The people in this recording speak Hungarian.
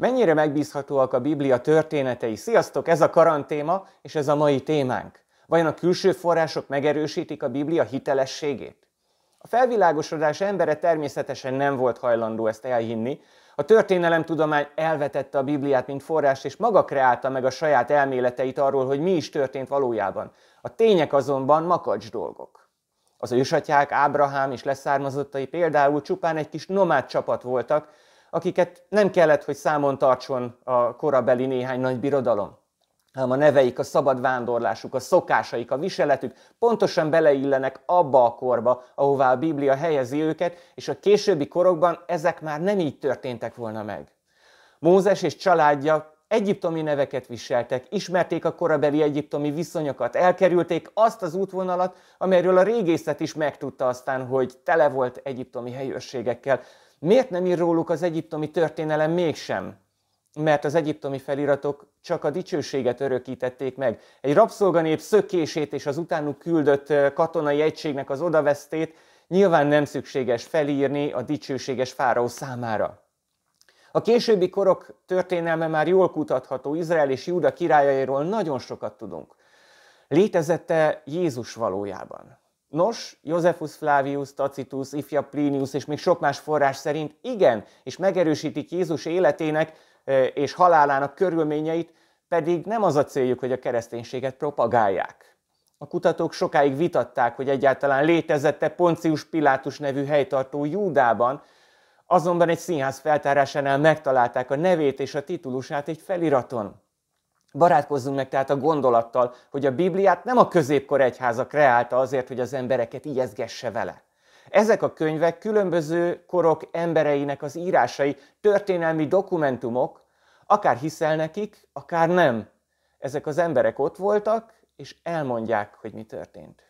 Mennyire megbízhatóak a Biblia történetei? Sziasztok, ez a karantéma, és ez a mai témánk. Vajon a külső források megerősítik a Biblia hitelességét? A felvilágosodás embere természetesen nem volt hajlandó ezt elhinni. A történelemtudomány elvetette a Bibliát, mint forrást, és maga kreálta meg a saját elméleteit arról, hogy mi is történt valójában. A tények azonban makacs dolgok. Az ősatyák, Ábrahám és leszármazottai például csupán egy kis nomád csapat voltak, akiket nem kellett, hogy számon tartson a korabeli néhány nagy birodalom hanem a neveik, a szabad vándorlásuk, a szokásaik, a viseletük pontosan beleillenek abba a korba, ahová a Biblia helyezi őket, és a későbbi korokban ezek már nem így történtek volna meg. Mózes és családja egyiptomi neveket viseltek, ismerték a korabeli egyiptomi viszonyokat, elkerülték azt az útvonalat, amelyről a régészet is megtudta aztán, hogy tele volt egyiptomi helyőrségekkel. Miért nem ír róluk az egyiptomi történelem mégsem? Mert az egyiptomi feliratok csak a dicsőséget örökítették meg. Egy rabszolganép szökését és az utánuk küldött katonai egységnek az odavesztét nyilván nem szükséges felírni a dicsőséges fáraó számára. A későbbi korok történelme már jól kutatható, Izrael és Júda királyairól nagyon sokat tudunk. Létezette Jézus valójában? Nos, Josephus Flavius, Tacitus, Ifja Plinius és még sok más forrás szerint igen, és megerősítik Jézus életének és halálának körülményeit, pedig nem az a céljuk, hogy a kereszténységet propagálják. A kutatók sokáig vitatták, hogy egyáltalán létezette Poncius Pilátus nevű helytartó Júdában, azonban egy színház feltárásánál megtalálták a nevét és a titulusát egy feliraton. Barátkozzunk meg tehát a gondolattal, hogy a Bibliát nem a középkor egyháza kreálta azért, hogy az embereket ijeszgesse vele. Ezek a könyvek különböző korok embereinek az írásai, történelmi dokumentumok, akár hiszel nekik, akár nem. Ezek az emberek ott voltak, és elmondják, hogy mi történt.